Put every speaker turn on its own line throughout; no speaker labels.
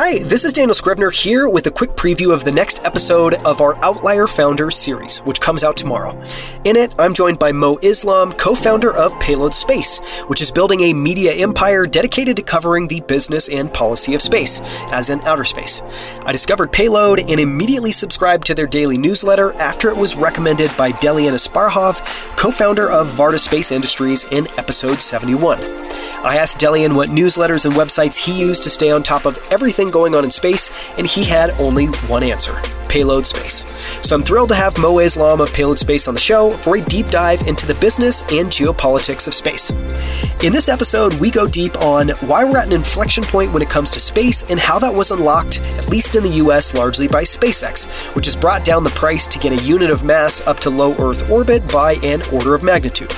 Hi, this is Daniel Scrivner here with a quick preview of the next episode of our Outlier Founders series, which comes out tomorrow. In it, I'm joined by Mo Islam, co founder of Payload Space, which is building a media empire dedicated to covering the business and policy of space, as in outer space. I discovered Payload and immediately subscribed to their daily newsletter after it was recommended by Delian Asparouhov, co founder of Varda Space Industries, in episode 71. I asked Delian what newsletters and websites he used to stay on top of everything going on in space, and he had only one answer Payload Space. So I'm thrilled to have Mo Islam of Payload Space on the show for a deep dive into the business and geopolitics of space. In this episode, we go deep on why we're at an inflection point when it comes to space and how that was unlocked, at least in the US, largely by SpaceX, which has brought down the price to get a unit of mass up to low Earth orbit by an order of magnitude.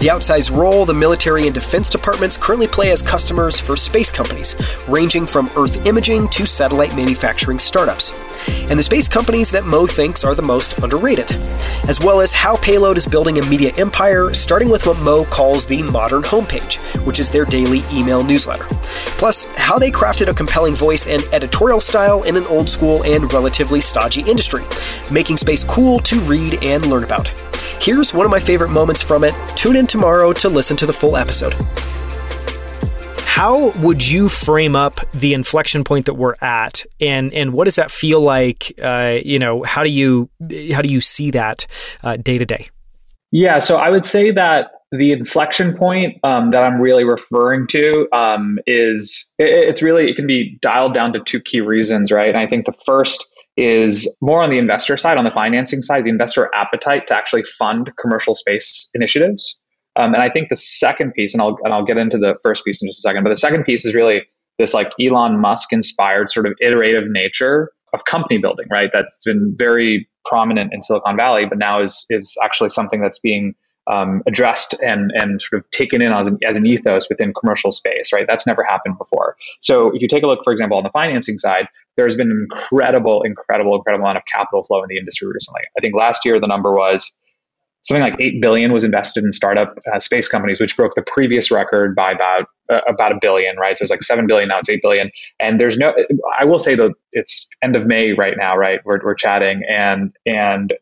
The outsized role the military and defense departments currently play as customers for space companies, ranging from Earth imaging to satellite manufacturing startups and the space companies that Mo thinks are the most underrated, as well as how Payload is building a media empire, starting with what Mo calls the modern homepage, which is their daily email newsletter. Plus, how they crafted a compelling voice and editorial style in an old school and relatively stodgy industry, making space cool to read and learn about. Here's one of my favorite moments from it. Tune in tomorrow to listen to the full episode. How would you frame up the inflection point that we're at, and and what does that feel like? Uh, you know, how do you how do you see that day to day?
Yeah, so I would say that the inflection point um, that I'm really referring to um, is it, it's really it can be dialed down to two key reasons, right? And I think the first is more on the investor side, on the financing side, the investor appetite to actually fund commercial space initiatives. Um, and I think the second piece, and I'll and I'll get into the first piece in just a second, but the second piece is really this like Elon Musk inspired sort of iterative nature of company building, right? That's been very prominent in Silicon Valley, but now is is actually something that's being um, addressed and and sort of taken in as an, as an ethos within commercial space, right? That's never happened before. So if you take a look, for example, on the financing side, there's been an incredible, incredible, incredible amount of capital flow in the industry recently. I think last year the number was something like 8 billion was invested in startup uh, space companies which broke the previous record by about uh, about a billion right? So it's like 7 billion now it's 8 billion. And there's no i will say that it's end of may right now right? We're, we're chatting and and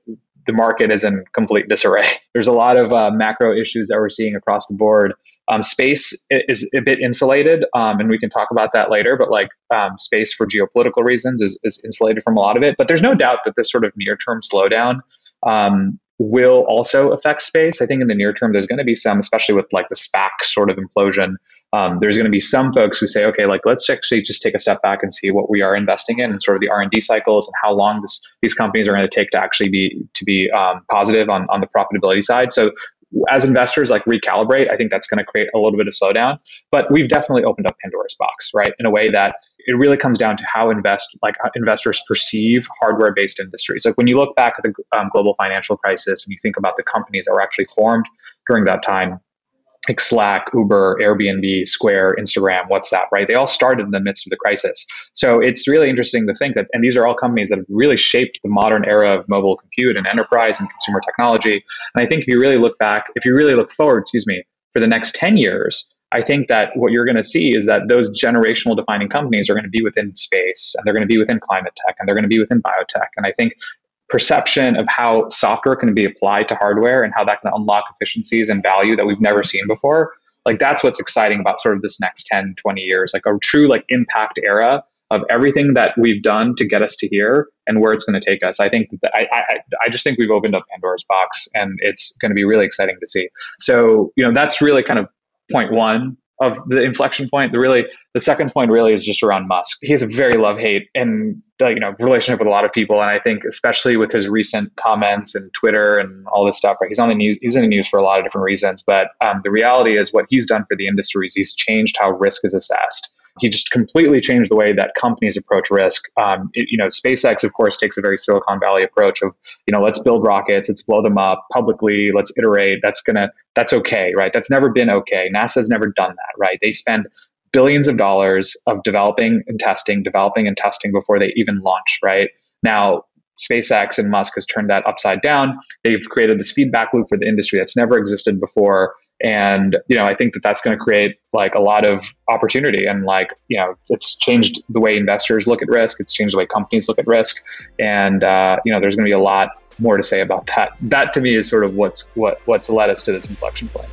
the market is in complete disarray. There's a lot of uh, macro issues that we're seeing across the board. Um, space is a bit insulated um, and we can talk about that later but like um, space for geopolitical reasons is, is insulated from a lot of it. But there's no doubt that this sort of near term slowdown um, will also affect space. I think in the near term, there's going to be some, especially with like the SPAC sort of implosion. Um, there's going to be some folks who say, okay, like let's actually just take a step back and see what we are investing in and sort of the R and D cycles and how long this, these companies are going to take to actually be to be um, positive on on the profitability side. So as investors like recalibrate, I think that's going to create a little bit of slowdown. But we've definitely opened up Pandora's box, right? In a way that it really comes down to how invest like investors perceive hardware based industries. Like when you look back at the um, global financial crisis and you think about the companies that were actually formed during that time, like Slack, Uber, Airbnb, Square, Instagram, WhatsApp, right? They all started in the midst of the crisis. So it's really interesting to think that, and these are all companies that have really shaped the modern era of mobile compute and enterprise and consumer technology. And I think if you really look back, if you really look forward, excuse me, for the next 10 years, I think that what you're going to see is that those generational defining companies are going to be within space and they're going to be within climate tech and they're going to be within biotech. And I think perception of how software can be applied to hardware and how that can unlock efficiencies and value that we've never seen before. Like that's what's exciting about sort of this next 10 20 years like a true like impact era of everything that we've done to get us to here and where it's going to take us. I think that I, I i just think we've opened up pandora's box and it's going to be really exciting to see. So you know that's really kind of point one of the inflection point. The really the second point really is just around Musk. He has a very love hate and uh, you know relationship with a lot of people, and I think especially with his recent comments and Twitter and all this stuff. Right, he's on the news. He's in the news for a lot of different reasons, but um, the reality is what he's done for the industry is he's changed how risk is assessed he just completely changed the way that companies approach risk. Um, it, you know, SpaceX, of course, takes a very Silicon Valley approach of, you know, let's build rockets, let's blow them up publicly, let's iterate. That's gonna, that's okay, right? That's never been okay. NASA's never done that, right? They spend billions of dollars of developing and testing, developing and testing before they even launch, right? Now, SpaceX and Musk has turned that upside down. They've created this feedback loop for the industry that's never existed before. And, you know, I think that that's going to create like a lot of opportunity and like, you know, it's changed the way investors look at risk. It's changed the way companies look at risk. And, uh, you know, there's going to be a lot more to say about that. That to me is sort of what's, what, what's led us to this inflection point.